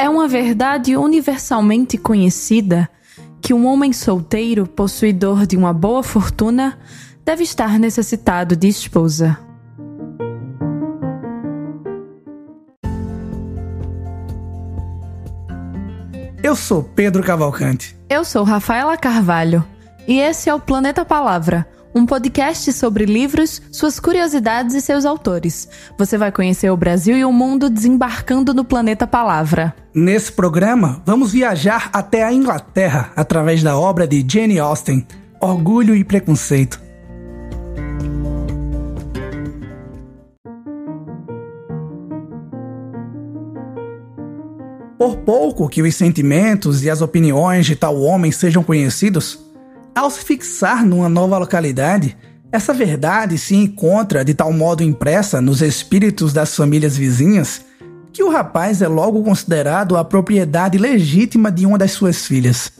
É uma verdade universalmente conhecida que um homem solteiro, possuidor de uma boa fortuna, deve estar necessitado de esposa. Eu sou Pedro Cavalcante. Eu sou Rafaela Carvalho e esse é o Planeta Palavra um podcast sobre livros, suas curiosidades e seus autores. Você vai conhecer o Brasil e o mundo desembarcando no planeta Palavra. Nesse programa, vamos viajar até a Inglaterra através da obra de Jane Austen, Orgulho e Preconceito. Por pouco que os sentimentos e as opiniões de tal homem sejam conhecidos, ao se fixar numa nova localidade, essa verdade se encontra de tal modo impressa nos espíritos das famílias vizinhas que o rapaz é logo considerado a propriedade legítima de uma das suas filhas.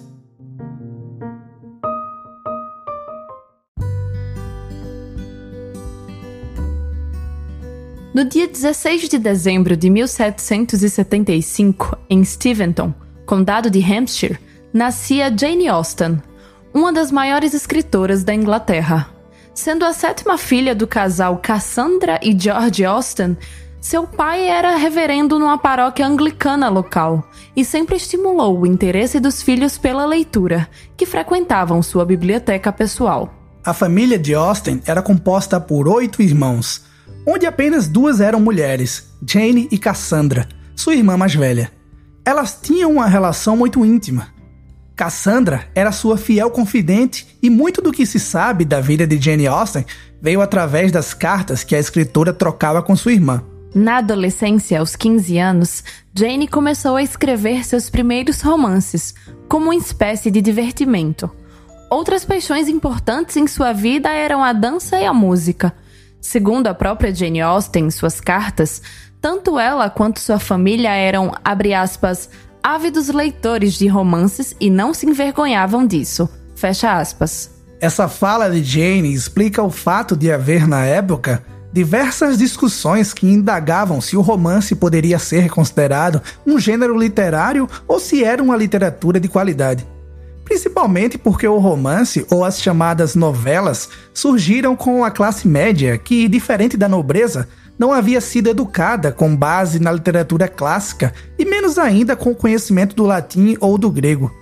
No dia 16 de dezembro de 1775, em Steventon, condado de Hampshire, nascia Jane Austen, uma das maiores escritoras da Inglaterra. Sendo a sétima filha do casal Cassandra e George Austen, seu pai era reverendo numa paróquia anglicana local e sempre estimulou o interesse dos filhos pela leitura, que frequentavam sua biblioteca pessoal. A família de Austen era composta por oito irmãos, onde apenas duas eram mulheres, Jane e Cassandra, sua irmã mais velha. Elas tinham uma relação muito íntima, Cassandra era sua fiel confidente e muito do que se sabe da vida de Jane Austen veio através das cartas que a escritora trocava com sua irmã. Na adolescência, aos 15 anos, Jane começou a escrever seus primeiros romances, como uma espécie de divertimento. Outras paixões importantes em sua vida eram a dança e a música. Segundo a própria Jane Austen em suas cartas, tanto ela quanto sua família eram, abre aspas, ávidos leitores de romances e não se envergonhavam disso. Fecha aspas. Essa fala de Jane explica o fato de haver na época diversas discussões que indagavam se o romance poderia ser considerado um gênero literário ou se era uma literatura de qualidade. Principalmente porque o romance ou as chamadas novelas surgiram com a classe média que, diferente da nobreza, não havia sido educada com base na literatura clássica e menos ainda com o conhecimento do latim ou do grego.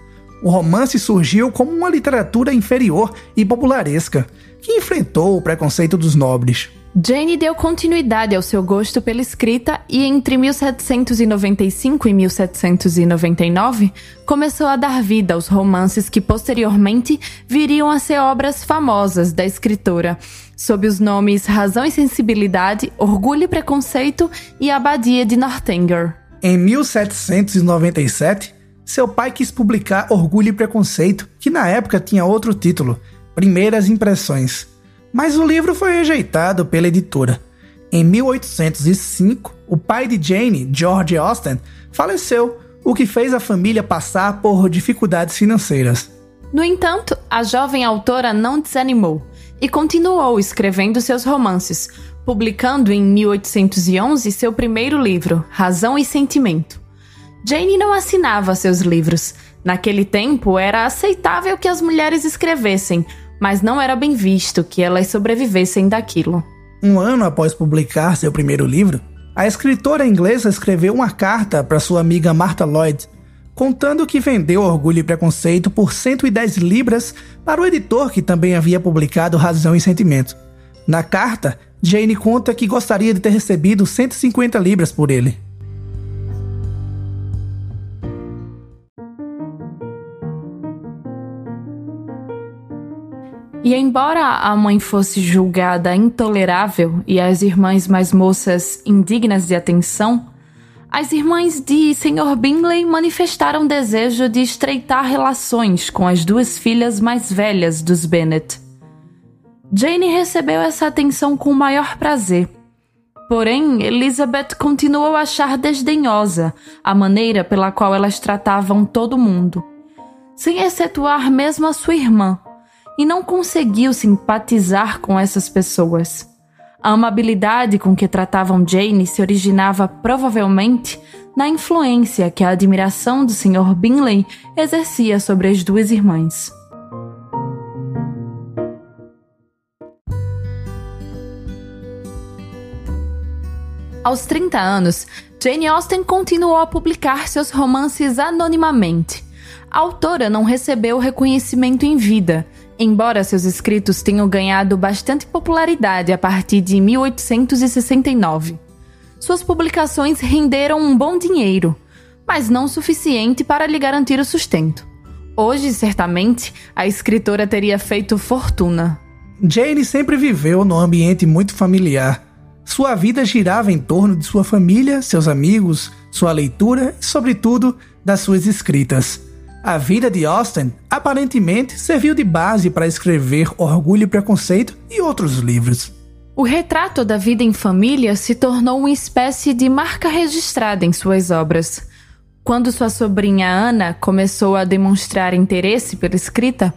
O romance surgiu como uma literatura inferior e popularesca, que enfrentou o preconceito dos nobres. Jane deu continuidade ao seu gosto pela escrita e entre 1795 e 1799 começou a dar vida aos romances que posteriormente viriam a ser obras famosas da escritora, sob os nomes Razão e Sensibilidade, Orgulho e Preconceito e Abadia de Northanger. Em 1797, seu pai quis publicar Orgulho e Preconceito, que na época tinha outro título, Primeiras Impressões mas o livro foi rejeitado pela editora. Em 1805, o pai de Jane, George Austen, faleceu, o que fez a família passar por dificuldades financeiras. No entanto, a jovem autora não desanimou e continuou escrevendo seus romances, publicando em 1811 seu primeiro livro, Razão e Sentimento. Jane não assinava seus livros. Naquele tempo, era aceitável que as mulheres escrevessem, mas não era bem visto que elas sobrevivessem daquilo. Um ano após publicar seu primeiro livro, a escritora inglesa escreveu uma carta para sua amiga Martha Lloyd, contando que vendeu Orgulho e Preconceito por 110 libras para o editor que também havia publicado Razão e Sentimento. Na carta, Jane conta que gostaria de ter recebido 150 libras por ele. E embora a mãe fosse julgada intolerável e as irmãs mais moças indignas de atenção, as irmãs de Sr. Bingley manifestaram desejo de estreitar relações com as duas filhas mais velhas dos Bennet. Jane recebeu essa atenção com o maior prazer. Porém, Elizabeth continuou a achar desdenhosa a maneira pela qual elas tratavam todo mundo, sem excetuar mesmo a sua irmã, e não conseguiu simpatizar com essas pessoas. A amabilidade com que tratavam Jane se originava provavelmente na influência que a admiração do Sr. Bingley exercia sobre as duas irmãs. Aos 30 anos, Jane Austen continuou a publicar seus romances anonimamente. A autora não recebeu reconhecimento em vida, embora seus escritos tenham ganhado bastante popularidade a partir de 1869. Suas publicações renderam um bom dinheiro, mas não suficiente para lhe garantir o sustento. Hoje, certamente, a escritora teria feito fortuna. Jane sempre viveu num ambiente muito familiar. Sua vida girava em torno de sua família, seus amigos, sua leitura e, sobretudo, das suas escritas. A vida de Austen aparentemente serviu de base para escrever Orgulho e Preconceito e outros livros. O retrato da vida em família se tornou uma espécie de marca registrada em suas obras. Quando sua sobrinha Ana começou a demonstrar interesse pela escrita,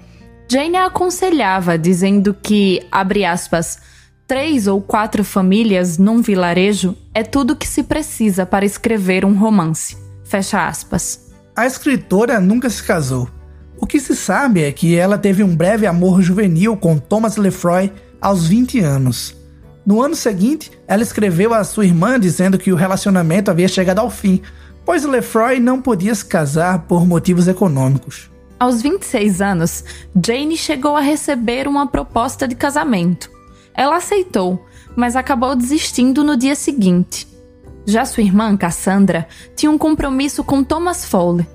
Jane a aconselhava, dizendo que, abre aspas, três ou quatro famílias num vilarejo é tudo que se precisa para escrever um romance. Fecha aspas. A escritora nunca se casou. O que se sabe é que ela teve um breve amor juvenil com Thomas Lefroy aos 20 anos. No ano seguinte, ela escreveu a sua irmã dizendo que o relacionamento havia chegado ao fim, pois Lefroy não podia se casar por motivos econômicos. Aos 26 anos, Jane chegou a receber uma proposta de casamento. Ela aceitou, mas acabou desistindo no dia seguinte. Já sua irmã, Cassandra, tinha um compromisso com Thomas Fowler.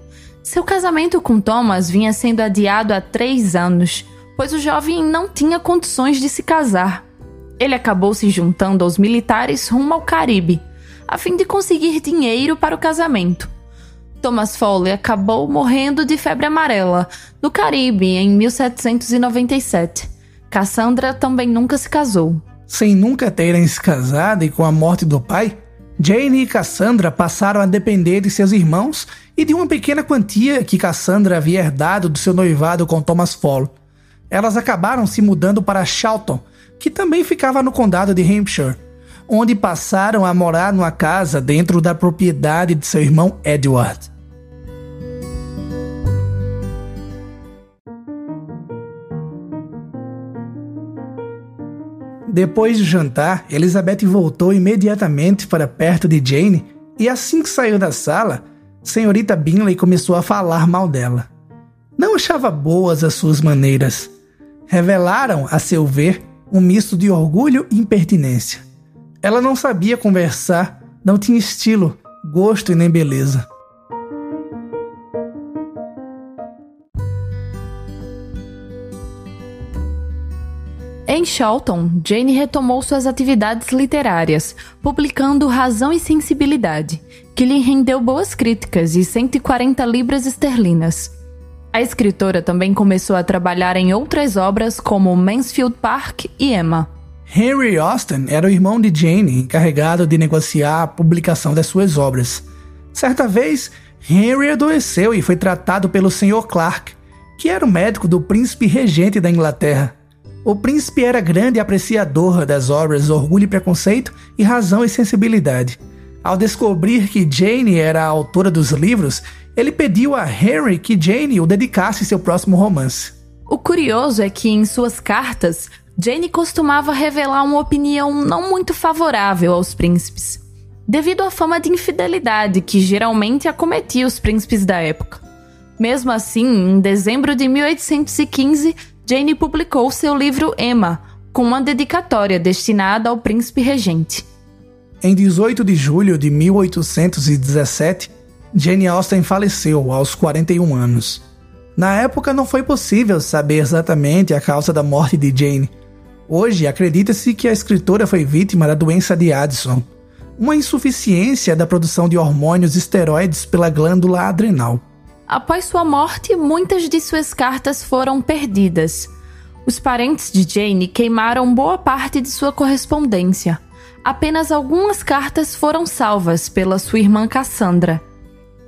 Seu casamento com Thomas vinha sendo adiado há três anos, pois o jovem não tinha condições de se casar. Ele acabou se juntando aos militares rumo ao Caribe, a fim de conseguir dinheiro para o casamento. Thomas Fowler acabou morrendo de febre amarela no Caribe em 1797. Cassandra também nunca se casou. Sem nunca terem se casado e com a morte do pai, Jane e Cassandra passaram a depender de seus irmãos e de uma pequena quantia que Cassandra havia herdado do seu noivado com Thomas Fall. Elas acabaram se mudando para Charlton, que também ficava no condado de Hampshire, onde passaram a morar numa casa dentro da propriedade de seu irmão Edward. Depois de jantar, Elizabeth voltou imediatamente para perto de Jane e assim que saiu da sala, senhorita Bingley começou a falar mal dela. Não achava boas as suas maneiras. Revelaram, a seu ver, um misto de orgulho e impertinência. Ela não sabia conversar, não tinha estilo, gosto e nem beleza. Em Charlton, Jane retomou suas atividades literárias, publicando Razão e Sensibilidade, que lhe rendeu boas críticas e 140 libras esterlinas. A escritora também começou a trabalhar em outras obras como Mansfield Park e Emma. Henry Austen era o irmão de Jane, encarregado de negociar a publicação das suas obras. Certa vez, Henry adoeceu e foi tratado pelo Sr. Clark, que era o médico do príncipe regente da Inglaterra. O príncipe era grande apreciador das obras Orgulho e Preconceito e Razão e Sensibilidade. Ao descobrir que Jane era a autora dos livros, ele pediu a Henry que Jane o dedicasse seu próximo romance. O curioso é que em suas cartas, Jane costumava revelar uma opinião não muito favorável aos príncipes, devido à fama de infidelidade que geralmente acometia os príncipes da época. Mesmo assim, em dezembro de 1815, Jane publicou seu livro Emma, com uma dedicatória destinada ao príncipe regente. Em 18 de julho de 1817, Jane Austen faleceu aos 41 anos. Na época não foi possível saber exatamente a causa da morte de Jane. Hoje acredita-se que a escritora foi vítima da doença de Addison, uma insuficiência da produção de hormônios esteroides pela glândula adrenal. Após sua morte, muitas de suas cartas foram perdidas. Os parentes de Jane queimaram boa parte de sua correspondência. Apenas algumas cartas foram salvas pela sua irmã Cassandra.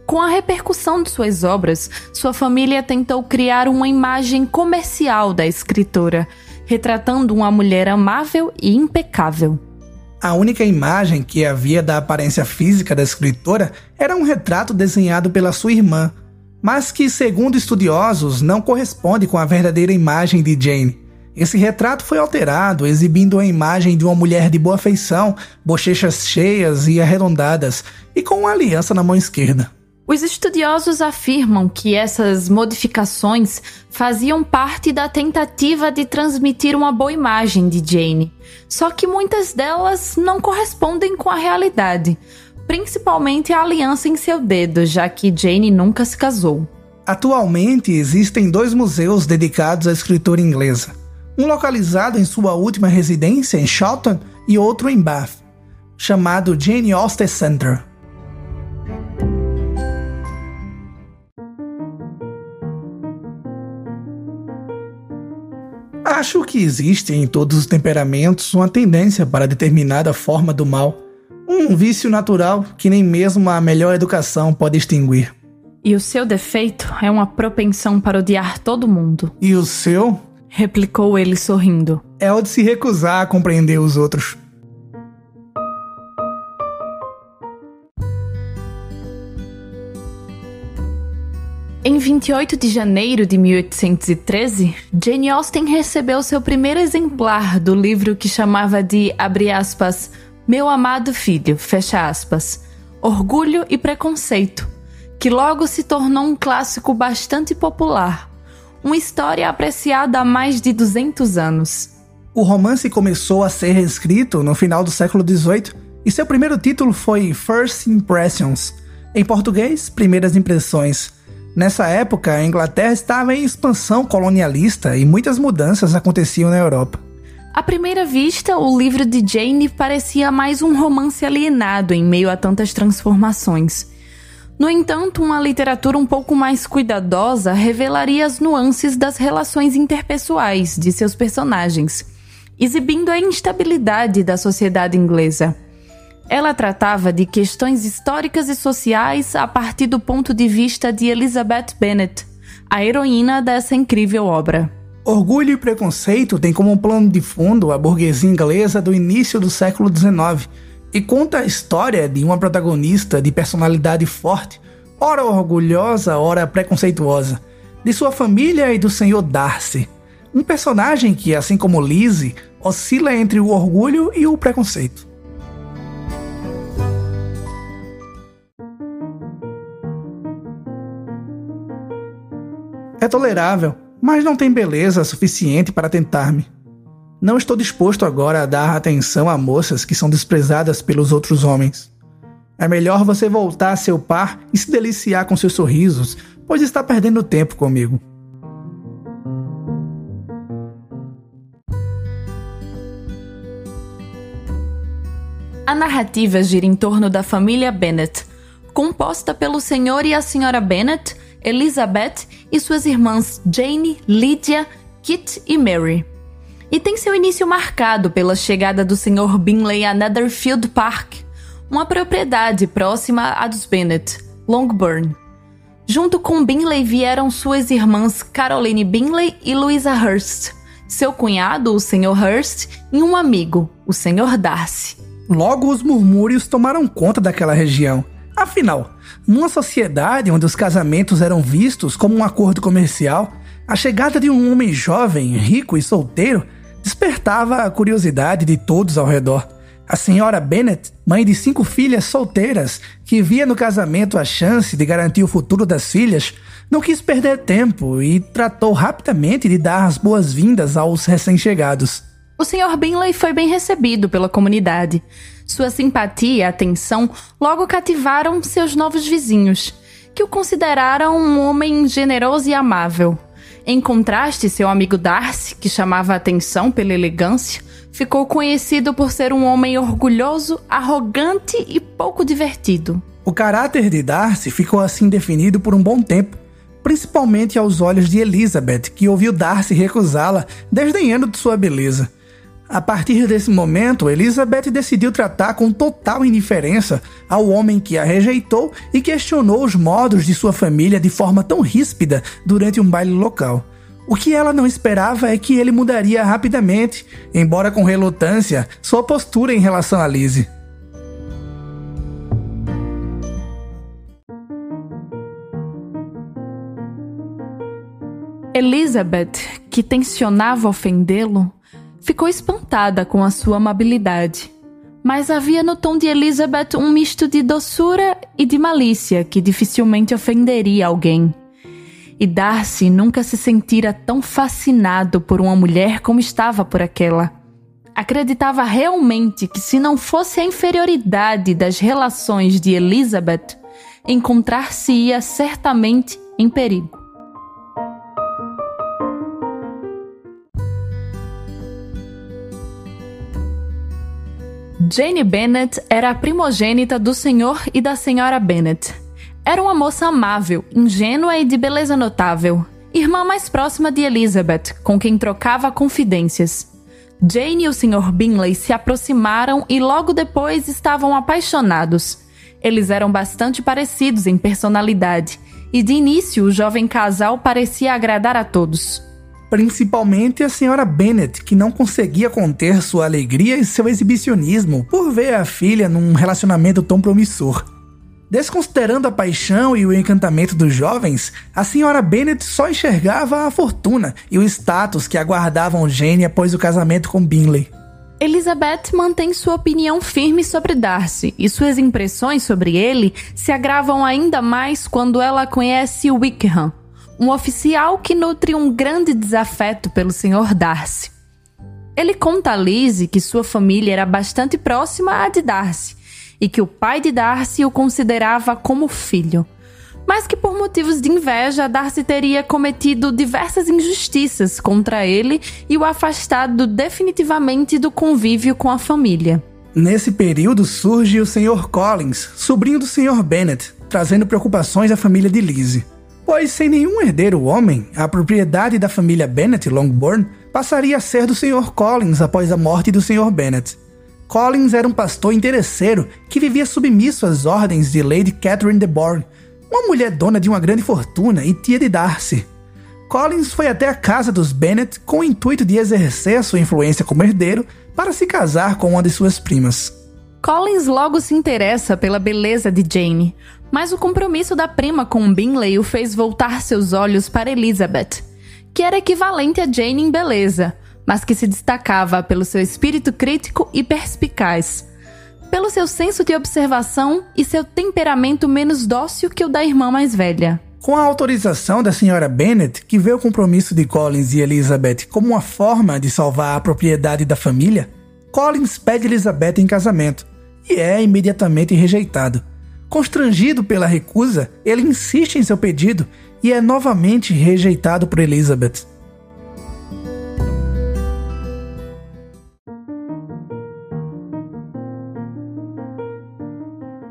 Com a repercussão de suas obras, sua família tentou criar uma imagem comercial da escritora, retratando uma mulher amável e impecável. A única imagem que havia da aparência física da escritora era um retrato desenhado pela sua irmã, mas que, segundo estudiosos, não corresponde com a verdadeira imagem de Jane. Esse retrato foi alterado, exibindo a imagem de uma mulher de boa feição, bochechas cheias e arredondadas, e com uma aliança na mão esquerda. Os estudiosos afirmam que essas modificações faziam parte da tentativa de transmitir uma boa imagem de Jane, só que muitas delas não correspondem com a realidade, principalmente a aliança em seu dedo, já que Jane nunca se casou. Atualmente existem dois museus dedicados à escritora inglesa um localizado em sua última residência em Charlton e outro em Bath, chamado Jane Austen Center. Acho que existe em todos os temperamentos uma tendência para determinada forma do mal, um vício natural que nem mesmo a melhor educação pode extinguir. E o seu defeito é uma propensão para odiar todo mundo. E o seu replicou ele sorrindo. É o de se recusar a compreender os outros. Em 28 de janeiro de 1813, Jane Austen recebeu seu primeiro exemplar do livro que chamava de, abre aspas, Meu amado filho, fecha aspas, Orgulho e Preconceito, que logo se tornou um clássico bastante popular, uma história apreciada há mais de 200 anos. O romance começou a ser reescrito no final do século XVIII e seu primeiro título foi First Impressions, em português, Primeiras Impressões. Nessa época, a Inglaterra estava em expansão colonialista e muitas mudanças aconteciam na Europa. À primeira vista, o livro de Jane parecia mais um romance alienado em meio a tantas transformações. No entanto, uma literatura um pouco mais cuidadosa revelaria as nuances das relações interpessoais de seus personagens, exibindo a instabilidade da sociedade inglesa. Ela tratava de questões históricas e sociais a partir do ponto de vista de Elizabeth Bennet, a heroína dessa incrível obra. Orgulho e Preconceito tem como plano de fundo a burguesia inglesa do início do século XIX e conta a história de uma protagonista de personalidade forte, ora orgulhosa, ora preconceituosa, de sua família e do Senhor Darcy. Um personagem que, assim como Lizzie, oscila entre o orgulho e o preconceito. É tolerável, mas não tem beleza suficiente para tentar-me. Não estou disposto agora a dar atenção a moças que são desprezadas pelos outros homens. É melhor você voltar a seu par e se deliciar com seus sorrisos, pois está perdendo tempo comigo. A narrativa gira em torno da família Bennet, composta pelo senhor e a senhora Bennet, Elizabeth e suas irmãs Jane, Lydia, Kit e Mary e tem seu início marcado pela chegada do Sr. Bingley a Netherfield Park, uma propriedade próxima à dos Bennet, Longbourn. Junto com Bingley vieram suas irmãs Caroline Bingley e Louisa Hurst, seu cunhado, o Sr. Hurst, e um amigo, o Sr. Darcy. Logo, os murmúrios tomaram conta daquela região. Afinal, numa sociedade onde os casamentos eram vistos como um acordo comercial, a chegada de um homem jovem, rico e solteiro despertava a curiosidade de todos ao redor. A senhora Bennet, mãe de cinco filhas solteiras, que via no casamento a chance de garantir o futuro das filhas, não quis perder tempo e tratou rapidamente de dar as boas-vindas aos recém-chegados. O Sr. Binley foi bem recebido pela comunidade. Sua simpatia e atenção logo cativaram seus novos vizinhos, que o consideraram um homem generoso e amável. Em contraste, seu amigo Darcy, que chamava a atenção pela elegância, ficou conhecido por ser um homem orgulhoso, arrogante e pouco divertido. O caráter de Darcy ficou assim definido por um bom tempo, principalmente aos olhos de Elizabeth, que ouviu Darcy recusá-la, desdenhando de sua beleza. A partir desse momento, Elizabeth decidiu tratar com total indiferença ao homem que a rejeitou e questionou os modos de sua família de forma tão ríspida durante um baile local. O que ela não esperava é que ele mudaria rapidamente, embora com relutância, sua postura em relação a Lizzie. Elizabeth, que tensionava ofendê-lo, ficou espantada com a sua amabilidade. Mas havia no tom de Elizabeth um misto de doçura e de malícia que dificilmente ofenderia alguém. E Darcy nunca se sentira tão fascinado por uma mulher como estava por aquela. Acreditava realmente que, se não fosse a inferioridade das relações de Elizabeth, encontrar-se-ia certamente em perigo. Jane Bennet era a primogênita do senhor e da senhora Bennet. Era uma moça amável, ingênua e de beleza notável, irmã mais próxima de Elizabeth, com quem trocava confidências. Jane e o Sr. Bingley se aproximaram e logo depois estavam apaixonados. Eles eram bastante parecidos em personalidade, e de início o jovem casal parecia agradar a todos principalmente a senhora Bennet, que não conseguia conter sua alegria e seu exibicionismo por ver a filha num relacionamento tão promissor. Desconsiderando a paixão e o encantamento dos jovens, a senhora Bennet só enxergava a fortuna e o status que aguardavam Jane após o casamento com Bingley. Elizabeth mantém sua opinião firme sobre Darcy e suas impressões sobre ele se agravam ainda mais quando ela conhece Wickham, um oficial que nutre um grande desafeto pelo Sr. Darcy. Ele conta a Lizzie que sua família era bastante próxima à de Darcy e que o pai de Darcy o considerava como filho, mas que por motivos de inveja Darcy teria cometido diversas injustiças contra ele e o afastado definitivamente do convívio com a família. Nesse período surge o Sr. Collins, sobrinho do Sr. Bennet, trazendo preocupações à família de Lizzie pois sem nenhum herdeiro homem, a propriedade da família Bennet Longbourn passaria a ser do Sr. Collins após a morte do Sr. Bennet. Collins era um pastor interesseiro que vivia submisso às ordens de Lady Catherine de Bourne, uma mulher dona de uma grande fortuna e tia de Darcy. Collins foi até a casa dos Bennet com o intuito de exercer sua influência como herdeiro para se casar com uma de suas primas. Collins logo se interessa pela beleza de Jane, mas o compromisso da prima com Bingley o fez voltar seus olhos para Elizabeth, que era equivalente a Jane em beleza, mas que se destacava pelo seu espírito crítico e perspicaz, pelo seu senso de observação e seu temperamento menos dócil que o da irmã mais velha. Com a autorização da senhora Bennet, que vê o compromisso de Collins e Elizabeth como uma forma de salvar a propriedade da família, Collins pede Elizabeth em casamento e é imediatamente rejeitado. Constrangido pela recusa, ele insiste em seu pedido e é novamente rejeitado por Elizabeth.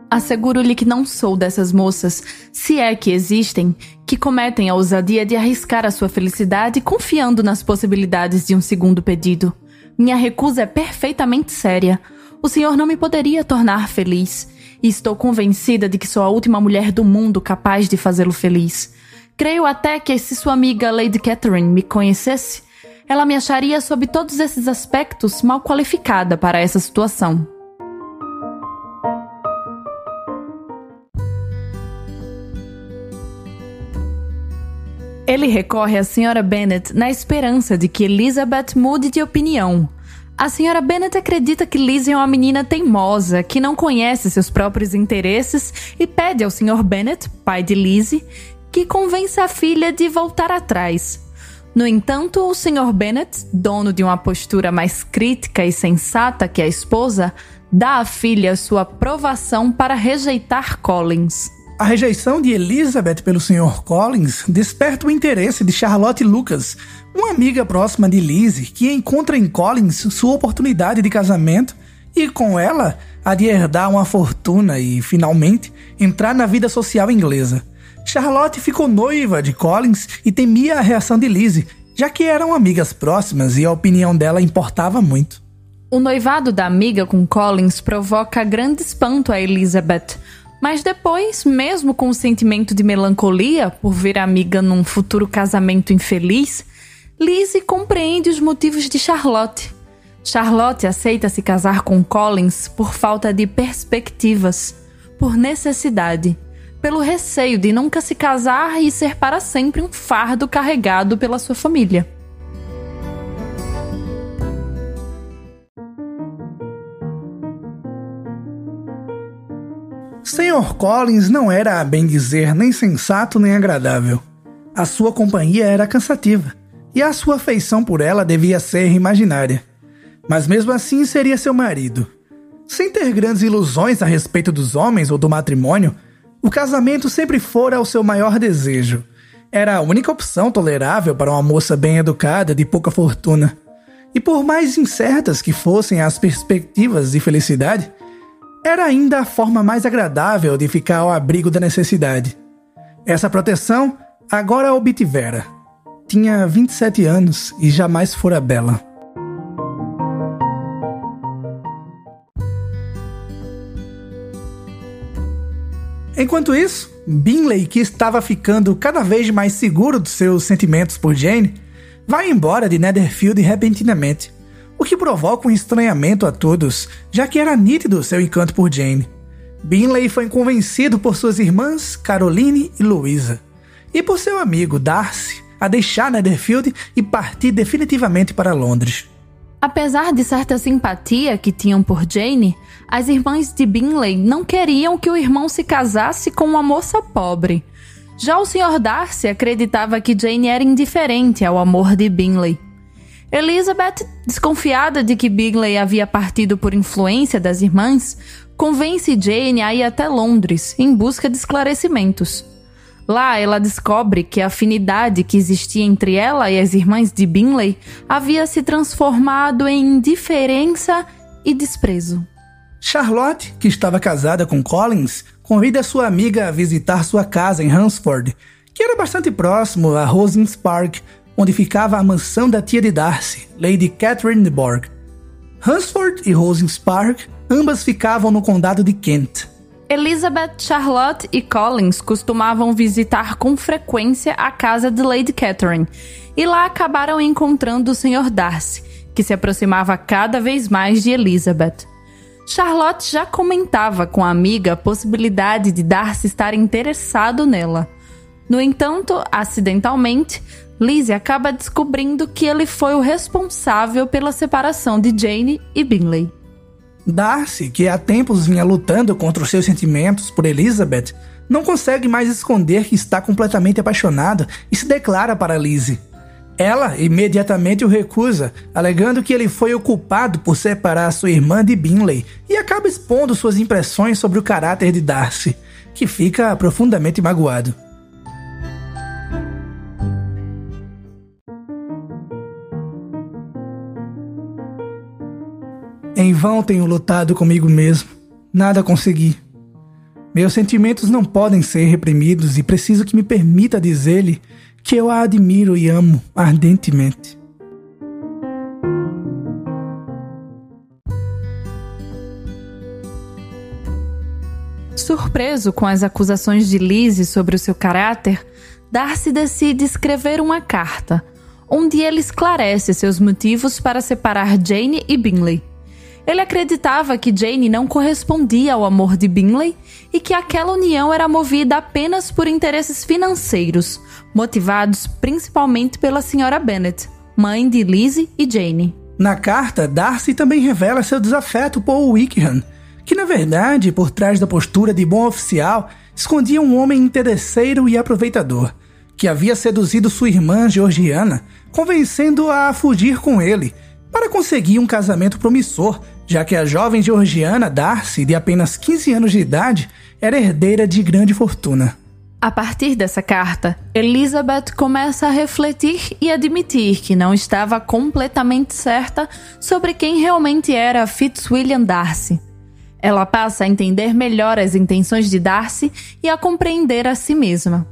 Asseguro-lhe que não sou dessas moças, se é que existem, que cometem a ousadia de arriscar a sua felicidade confiando nas possibilidades de um segundo pedido. Minha recusa é perfeitamente séria. O senhor não me poderia tornar feliz. E estou convencida de que sou a última mulher do mundo capaz de fazê-lo feliz. Creio até que se sua amiga Lady Catherine me conhecesse, ela me acharia sob todos esses aspectos mal qualificada para essa situação. Ele recorre à Sra. Bennet na esperança de que Elizabeth mude de opinião. A Sra. Bennet acredita que Lizzie é uma menina teimosa, que não conhece seus próprios interesses e pede ao Sr. Bennet, pai de Lizzie, que convença a filha de voltar atrás. No entanto, o Sr. Bennet, dono de uma postura mais crítica e sensata que a esposa, dá à filha sua aprovação para rejeitar Collins. A rejeição de Elizabeth pelo Sr. Collins desperta o interesse de Charlotte Lucas, uma amiga próxima de Lizzie, que encontra em Collins sua oportunidade de casamento e, com ela, a de herdar uma fortuna e, finalmente, entrar na vida social inglesa. Charlotte ficou noiva de Collins e temia a reação de Lizzie, já que eram amigas próximas e a opinião dela importava muito. O noivado da amiga com Collins provoca grande espanto a Elizabeth, mas depois, mesmo com o sentimento de melancolia por ver a amiga num futuro casamento infeliz, Lizzie compreende os motivos de Charlotte. Charlotte aceita se casar com Collins por falta de perspectivas, por necessidade, pelo receio de nunca se casar e ser para sempre um fardo carregado pela sua família. Sr. Collins não era, a bem dizer, nem sensato nem agradável. A sua companhia era cansativa, e a sua afeição por ela devia ser imaginária. Mas mesmo assim seria seu marido. Sem ter grandes ilusões a respeito dos homens ou do matrimônio, o casamento sempre fora o seu maior desejo. Era a única opção tolerável para uma moça bem educada de pouca fortuna. E por mais incertas que fossem as perspectivas de felicidade, era ainda a forma mais agradável de ficar ao abrigo da necessidade. Essa proteção agora a obtivera. Tinha 27 anos e jamais fora bela. Enquanto isso, Binley, que estava ficando cada vez mais seguro dos seus sentimentos por Jane, vai embora de Netherfield repentinamente o que provoca um estranhamento a todos, já que era nítido seu encanto por Jane. Binley foi convencido por suas irmãs Caroline e Louisa, e por seu amigo Darcy a deixar Netherfield e partir definitivamente para Londres. Apesar de certa simpatia que tinham por Jane, as irmãs de Binley não queriam que o irmão se casasse com uma moça pobre. Já o Sr. Darcy acreditava que Jane era indiferente ao amor de Binley Elizabeth, desconfiada de que Bingley havia partido por influência das irmãs, convence Jane a ir até Londres em busca de esclarecimentos. Lá ela descobre que a afinidade que existia entre ela e as irmãs de Bingley havia se transformado em indiferença e desprezo. Charlotte, que estava casada com Collins, convida sua amiga a visitar sua casa em Hansford, que era bastante próximo a Rosings Park, onde ficava a mansão da tia de Darcy, Lady Catherine de Borg. Hunsford e Rosings Park ambas ficavam no condado de Kent. Elizabeth, Charlotte e Collins costumavam visitar com frequência a casa de Lady Catherine, e lá acabaram encontrando o Sr. Darcy, que se aproximava cada vez mais de Elizabeth. Charlotte já comentava com a amiga a possibilidade de Darcy estar interessado nela. No entanto, acidentalmente, Lizzie acaba descobrindo que ele foi o responsável pela separação de Jane e Bingley. Darcy, que há tempos vinha lutando contra os seus sentimentos por Elizabeth, não consegue mais esconder que está completamente apaixonado e se declara para Lizzie. Ela imediatamente o recusa, alegando que ele foi o culpado por separar sua irmã de Bingley e acaba expondo suas impressões sobre o caráter de Darcy, que fica profundamente magoado. Em vão tenho lutado comigo mesmo. Nada consegui. Meus sentimentos não podem ser reprimidos e preciso que me permita dizer-lhe que eu a admiro e amo ardentemente. Surpreso com as acusações de Lizzie sobre o seu caráter, Darcy decide escrever uma carta, onde ele esclarece seus motivos para separar Jane e Bingley. Ele acreditava que Jane não correspondia ao amor de Bingley e que aquela união era movida apenas por interesses financeiros, motivados principalmente pela senhora Bennet, mãe de Lizzie e Jane. Na carta, Darcy também revela seu desafeto por Wickham, que na verdade, por trás da postura de bom oficial, escondia um homem interesseiro e aproveitador, que havia seduzido sua irmã Georgiana, convencendo-a a fugir com ele, para conseguir um casamento promissor já que a jovem georgiana Darcy, de apenas 15 anos de idade, era herdeira de grande fortuna. A partir dessa carta, Elizabeth começa a refletir e admitir que não estava completamente certa sobre quem realmente era Fitzwilliam Darcy. Ela passa a entender melhor as intenções de Darcy e a compreender a si mesma.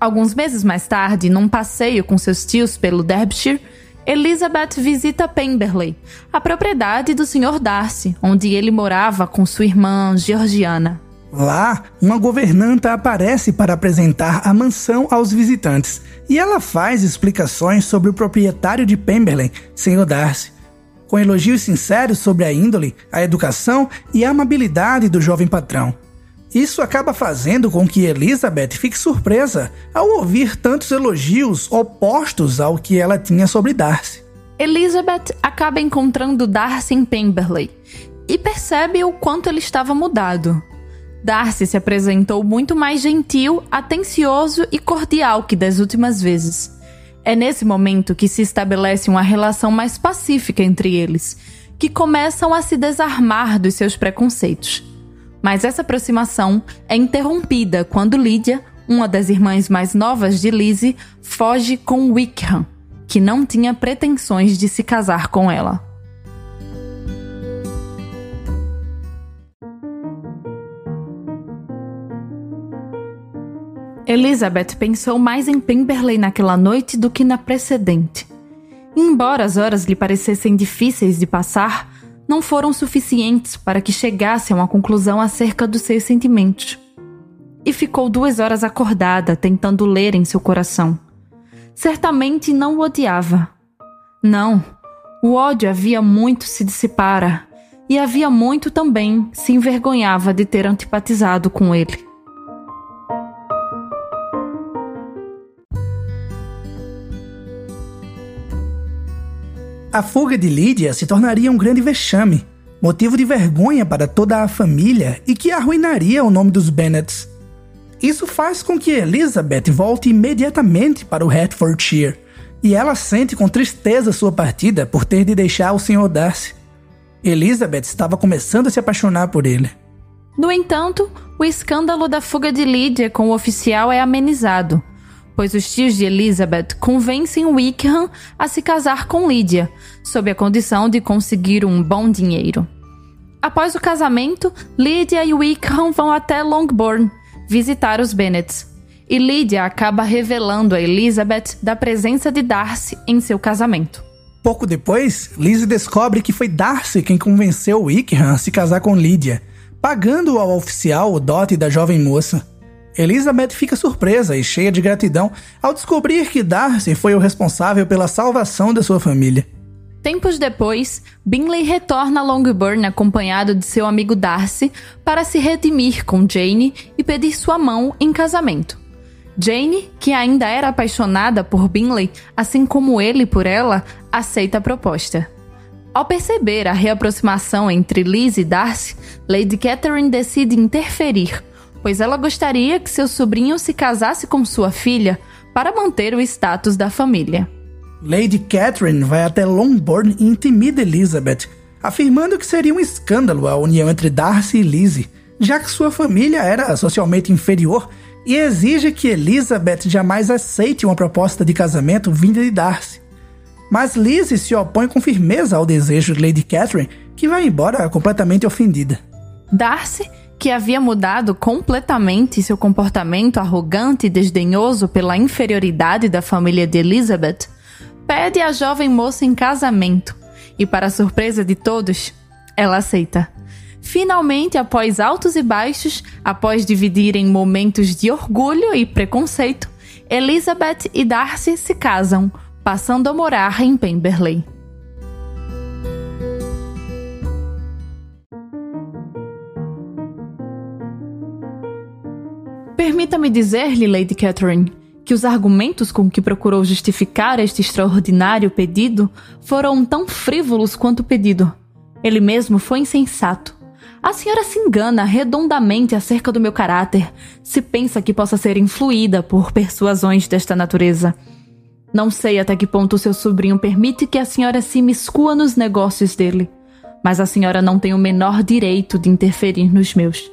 Alguns meses mais tarde, num passeio com seus tios pelo Derbyshire, Elizabeth visita Pemberley, a propriedade do Sr. Darcy, onde ele morava com sua irmã Georgiana. Lá, uma governanta aparece para apresentar a mansão aos visitantes e ela faz explicações sobre o proprietário de Pemberley, Sr. Darcy, com elogios sinceros sobre a índole, a educação e a amabilidade do jovem patrão. Isso acaba fazendo com que Elizabeth fique surpresa ao ouvir tantos elogios opostos ao que ela tinha sobre Darcy. Elizabeth acaba encontrando Darcy em Pemberley e percebe o quanto ele estava mudado. Darcy se apresentou muito mais gentil, atencioso e cordial que das últimas vezes. É nesse momento que se estabelece uma relação mais pacífica entre eles, que começam a se desarmar dos seus preconceitos. Mas essa aproximação é interrompida quando Lydia, uma das irmãs mais novas de Lizzie, foge com Wickham, que não tinha pretensões de se casar com ela. Elizabeth pensou mais em Pemberley naquela noite do que na precedente. Embora as horas lhe parecessem difíceis de passar, não foram suficientes para que chegasse a uma conclusão acerca dos seus sentimentos. E ficou duas horas acordada, tentando ler em seu coração. Certamente não o odiava. Não, o ódio havia muito se dissipara, e havia muito também se envergonhava de ter antipatizado com ele. A fuga de Lydia se tornaria um grande vexame, motivo de vergonha para toda a família e que arruinaria o nome dos Bennets. Isso faz com que Elizabeth volte imediatamente para o Hertfordshire, e ela sente com tristeza sua partida por ter de deixar o Sr. Darcy. Elizabeth estava começando a se apaixonar por ele. No entanto, o escândalo da fuga de Lydia com o oficial é amenizado, pois os tios de Elizabeth convencem Wickham a se casar com Lydia, sob a condição de conseguir um bom dinheiro. Após o casamento, Lydia e Wickham vão até Longbourn visitar os Bennets, e Lydia acaba revelando a Elizabeth da presença de Darcy em seu casamento. Pouco depois, Lizzie descobre que foi Darcy quem convenceu Wickham a se casar com Lydia, pagando ao oficial o dote da jovem moça. Elizabeth fica surpresa e cheia de gratidão ao descobrir que Darcy foi o responsável pela salvação da sua família. Tempos depois, Bingley retorna a Longbourn acompanhado de seu amigo Darcy para se redimir com Jane e pedir sua mão em casamento. Jane, que ainda era apaixonada por Bingley, assim como ele por ela, aceita a proposta. Ao perceber a reaproximação entre Liz e Darcy, Lady Catherine decide interferir, pois ela gostaria que seu sobrinho se casasse com sua filha para manter o status da família. Lady Catherine vai até Longbourn e intimida Elizabeth, afirmando que seria um escândalo a união entre Darcy e Lizzie, já que sua família era socialmente inferior e exige que Elizabeth jamais aceite uma proposta de casamento vinda de Darcy. Mas Lizzie se opõe com firmeza ao desejo de Lady Catherine, que vai embora completamente ofendida. Darcy que havia mudado completamente seu comportamento arrogante e desdenhoso pela inferioridade da família de Elizabeth, pede a jovem moça em casamento e, para surpresa de todos, ela aceita. Finalmente, após altos e baixos, após dividirem momentos de orgulho e preconceito, Elizabeth e Darcy se casam, passando a morar em Pemberley. Permita-me dizer-lhe, Lady Catherine, que os argumentos com que procurou justificar este extraordinário pedido foram tão frívolos quanto o pedido. Ele mesmo foi insensato. A senhora se engana redondamente acerca do meu caráter se pensa que possa ser influída por persuasões desta natureza. Não sei até que ponto seu sobrinho permite que a senhora se miscua nos negócios dele, mas a senhora não tem o menor direito de interferir nos meus.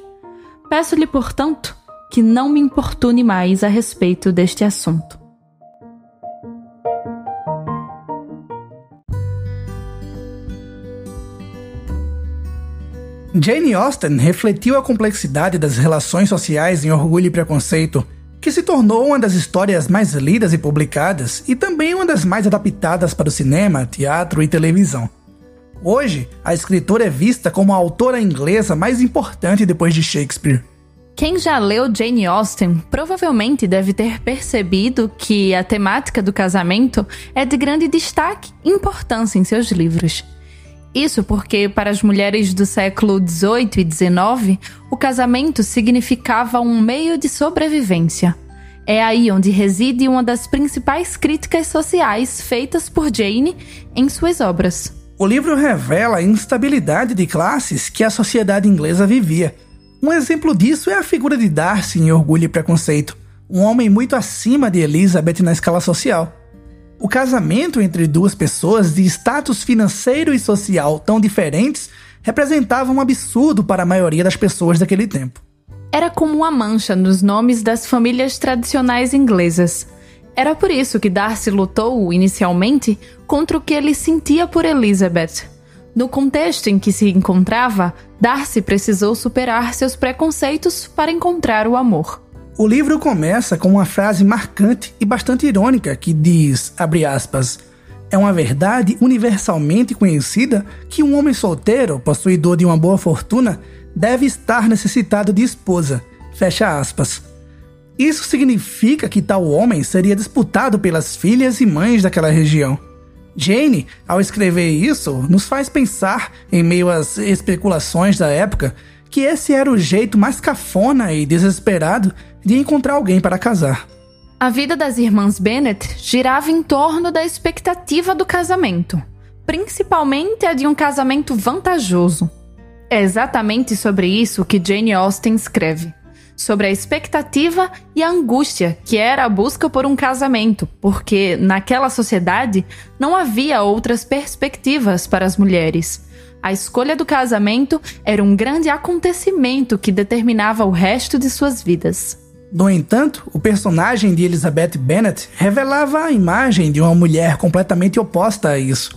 Peço-lhe, portanto, que não me importune mais a respeito deste assunto. Jane Austen refletiu a complexidade das relações sociais em Orgulho e Preconceito, que se tornou uma das histórias mais lidas e publicadas e também uma das mais adaptadas para o cinema, teatro e televisão. Hoje, a escritora é vista como a autora inglesa mais importante depois de Shakespeare. Quem já leu Jane Austen provavelmente deve ter percebido que a temática do casamento é de grande destaque e importância em seus livros. Isso porque, para as mulheres do século XVIII e XIX, o casamento significava um meio de sobrevivência. É aí onde reside uma das principais críticas sociais feitas por Jane em suas obras. O livro revela a instabilidade de classes que a sociedade inglesa vivia um exemplo disso é a figura de Darcy em Orgulho e Preconceito, um homem muito acima de Elizabeth na escala social. O casamento entre duas pessoas de status financeiro e social tão diferentes representava um absurdo para a maioria das pessoas daquele tempo. Era como uma mancha nos nomes das famílias tradicionais inglesas. Era por isso que Darcy lutou, inicialmente, contra o que ele sentia por Elizabeth. No contexto em que se encontrava, Darcy precisou superar seus preconceitos para encontrar o amor. O livro começa com uma frase marcante e bastante irônica que diz, aspas, é uma verdade universalmente conhecida que um homem solteiro, possuidor de uma boa fortuna, deve estar necessitado de esposa. Fecha aspas. Isso significa que tal homem seria disputado pelas filhas e mães daquela região. Jane, ao escrever isso, nos faz pensar, em meio às especulações da época, que esse era o jeito mais cafona e desesperado de encontrar alguém para casar. A vida das irmãs Bennet girava em torno da expectativa do casamento, principalmente a de um casamento vantajoso. É exatamente sobre isso que Jane Austen escreve sobre a expectativa e a angústia que era a busca por um casamento, porque naquela sociedade não havia outras perspectivas para as mulheres. A escolha do casamento era um grande acontecimento que determinava o resto de suas vidas. No entanto, o personagem de Elizabeth Bennet revelava a imagem de uma mulher completamente oposta a isso.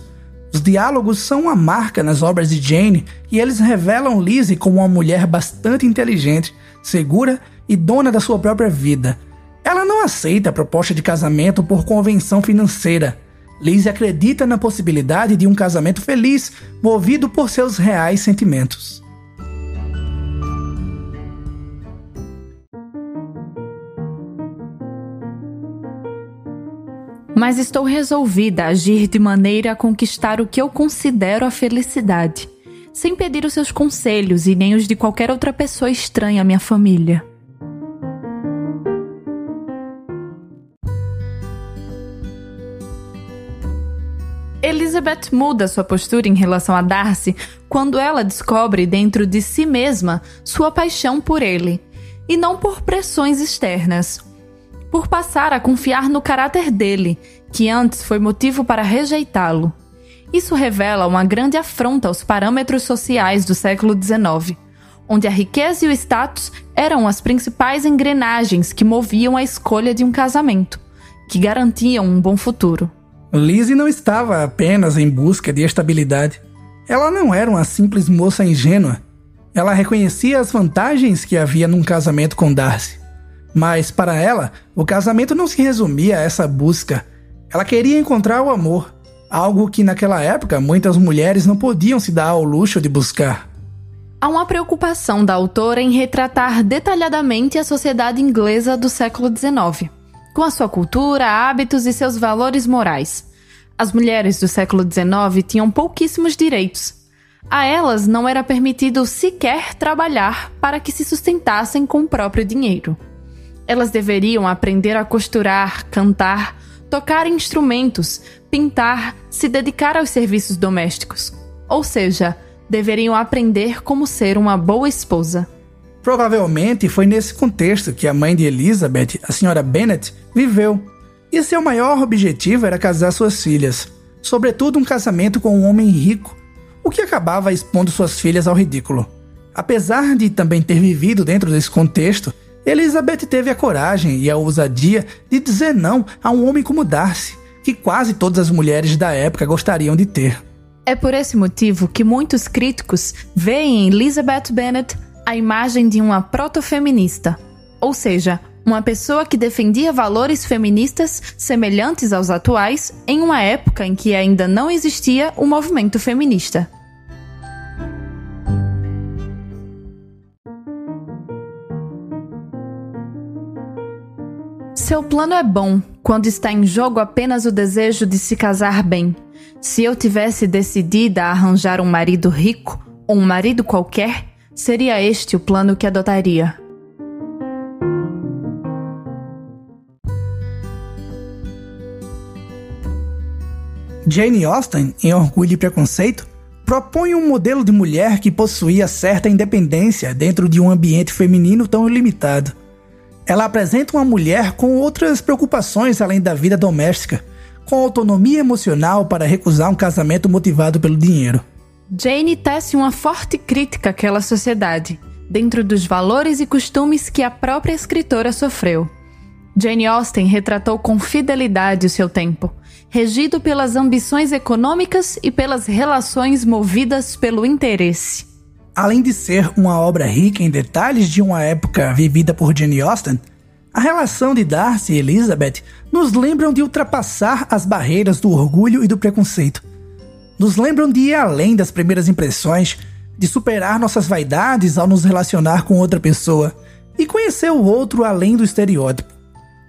Os diálogos são uma marca nas obras de Jane e eles revelam Lizzie como uma mulher bastante inteligente, segura e dona da sua própria vida. Ela não aceita a proposta de casamento por convenção financeira. Lizzie acredita na possibilidade de um casamento feliz, movido por seus reais sentimentos. Mas estou resolvida a agir de maneira a conquistar o que eu considero a felicidade sem pedir os seus conselhos e nem os de qualquer outra pessoa estranha à minha família. Elizabeth muda sua postura em relação a Darcy quando ela descobre dentro de si mesma sua paixão por ele, e não por pressões externas. Por passar a confiar no caráter dele, que antes foi motivo para rejeitá-lo. Isso revela uma grande afronta aos parâmetros sociais do século XIX, onde a riqueza e o status eram as principais engrenagens que moviam a escolha de um casamento, que garantiam um bom futuro. Lizzie não estava apenas em busca de estabilidade. Ela não era uma simples moça ingênua. Ela reconhecia as vantagens que havia num casamento com Darcy. Mas, para ela, o casamento não se resumia a essa busca. Ela queria encontrar o amor algo que naquela época muitas mulheres não podiam se dar ao luxo de buscar. Há uma preocupação da autora em retratar detalhadamente a sociedade inglesa do século XIX, com a sua cultura, hábitos e seus valores morais. As mulheres do século XIX tinham pouquíssimos direitos. A elas não era permitido sequer trabalhar para que se sustentassem com o próprio dinheiro. Elas deveriam aprender a costurar, cantar, tocar instrumentos, pintar, se dedicar aos serviços domésticos. Ou seja, deveriam aprender como ser uma boa esposa. Provavelmente foi nesse contexto que a mãe de Elizabeth, a senhora Bennet, viveu. E seu maior objetivo era casar suas filhas, sobretudo um casamento com um homem rico, o que acabava expondo suas filhas ao ridículo. Apesar de também ter vivido dentro desse contexto, Elizabeth teve a coragem e a ousadia de dizer não a um homem como Darcy, que quase todas as mulheres da época gostariam de ter. É por esse motivo que muitos críticos veem em Elizabeth Bennet a imagem de uma protofeminista, ou seja, uma pessoa que defendia valores feministas semelhantes aos atuais em uma época em que ainda não existia o movimento feminista. Seu plano é bom quando está em jogo apenas o desejo de se casar bem. Se eu tivesse decidida a arranjar um marido rico, ou um marido qualquer, seria este o plano que adotaria. Jane Austen, em Orgulho e Preconceito, propõe um modelo de mulher que possuía certa independência dentro de um ambiente feminino tão ilimitado. Ela apresenta uma mulher com outras preocupações além da vida doméstica, com autonomia emocional para recusar um casamento motivado pelo dinheiro. Jane tece uma forte crítica àquela sociedade, dentro dos valores e costumes que a própria escritora sofreu. Jane Austen retratou com fidelidade o seu tempo, regido pelas ambições econômicas e pelas relações movidas pelo interesse. Além de ser uma obra rica em detalhes de uma época vivida por Jane Austen, a relação de Darcy e Elizabeth nos lembram de ultrapassar as barreiras do orgulho e do preconceito. Nos lembram de ir além das primeiras impressões, de superar nossas vaidades ao nos relacionar com outra pessoa e conhecer o outro além do estereótipo.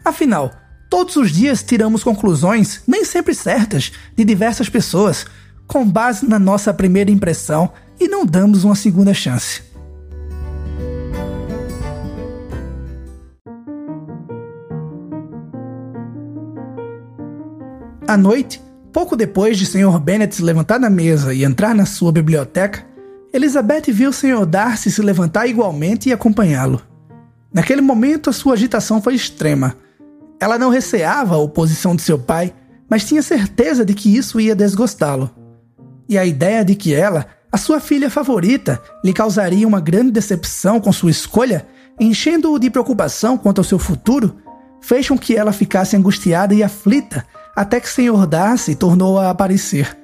Afinal, todos os dias tiramos conclusões, nem sempre certas, de diversas pessoas, com base na nossa primeira impressão e não damos uma segunda chance. À noite, pouco depois de Sr. Bennet se levantar da mesa e entrar na sua biblioteca, Elizabeth viu Sr. Darcy se levantar igualmente e acompanhá-lo. Naquele momento, a sua agitação foi extrema. Ela não receava a oposição de seu pai, mas tinha certeza de que isso ia desgostá-lo. E a ideia de que ela a sua filha favorita lhe causaria uma grande decepção com sua escolha, enchendo-o de preocupação quanto ao seu futuro, fez com que ela ficasse angustiada e aflita até que Sr. Darcy tornou a aparecer.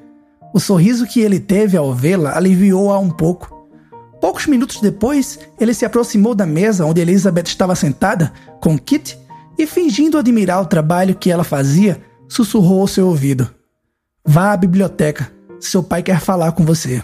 O sorriso que ele teve ao vê-la aliviou-a um pouco. Poucos minutos depois, ele se aproximou da mesa onde Elizabeth estava sentada, com Kit, e fingindo admirar o trabalho que ela fazia, sussurrou ao seu ouvido: Vá à biblioteca, seu pai quer falar com você.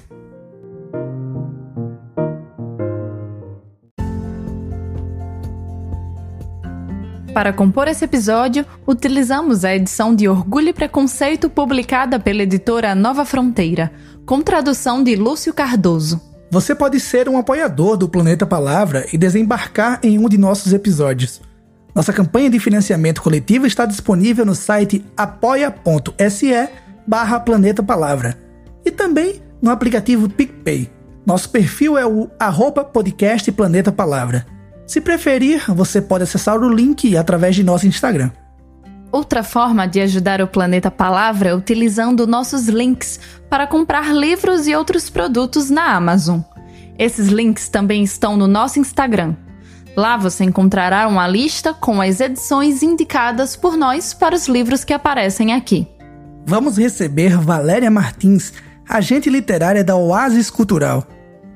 Para compor esse episódio, utilizamos a edição de Orgulho e Preconceito publicada pela editora Nova Fronteira, com tradução de Lúcio Cardoso. Você pode ser um apoiador do Planeta Palavra e desembarcar em um de nossos episódios. Nossa campanha de financiamento coletivo está disponível no site apoia.se barra Planeta Palavra e também no aplicativo PicPay. Nosso perfil é o arroba podcast Planeta Palavra. Se preferir, você pode acessar o link através de nosso Instagram. Outra forma de ajudar o Planeta Palavra é utilizando nossos links para comprar livros e outros produtos na Amazon. Esses links também estão no nosso Instagram. Lá você encontrará uma lista com as edições indicadas por nós para os livros que aparecem aqui. Vamos receber Valéria Martins, agente literária da Oasis Cultural.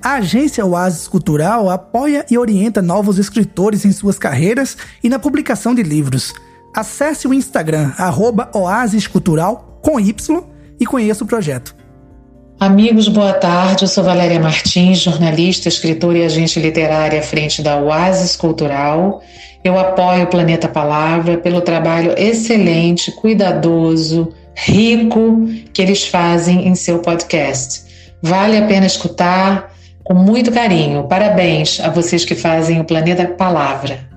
A agência Oasis Cultural apoia e orienta novos escritores em suas carreiras e na publicação de livros. Acesse o Instagram, arroba com Y, e conheça o projeto. Amigos, boa tarde. Eu sou Valéria Martins, jornalista, escritora e agente literária à frente da Oasis Cultural. Eu apoio o Planeta Palavra pelo trabalho excelente, cuidadoso, rico que eles fazem em seu podcast. Vale a pena escutar com muito carinho. Parabéns a vocês que fazem o Planeta Palavra.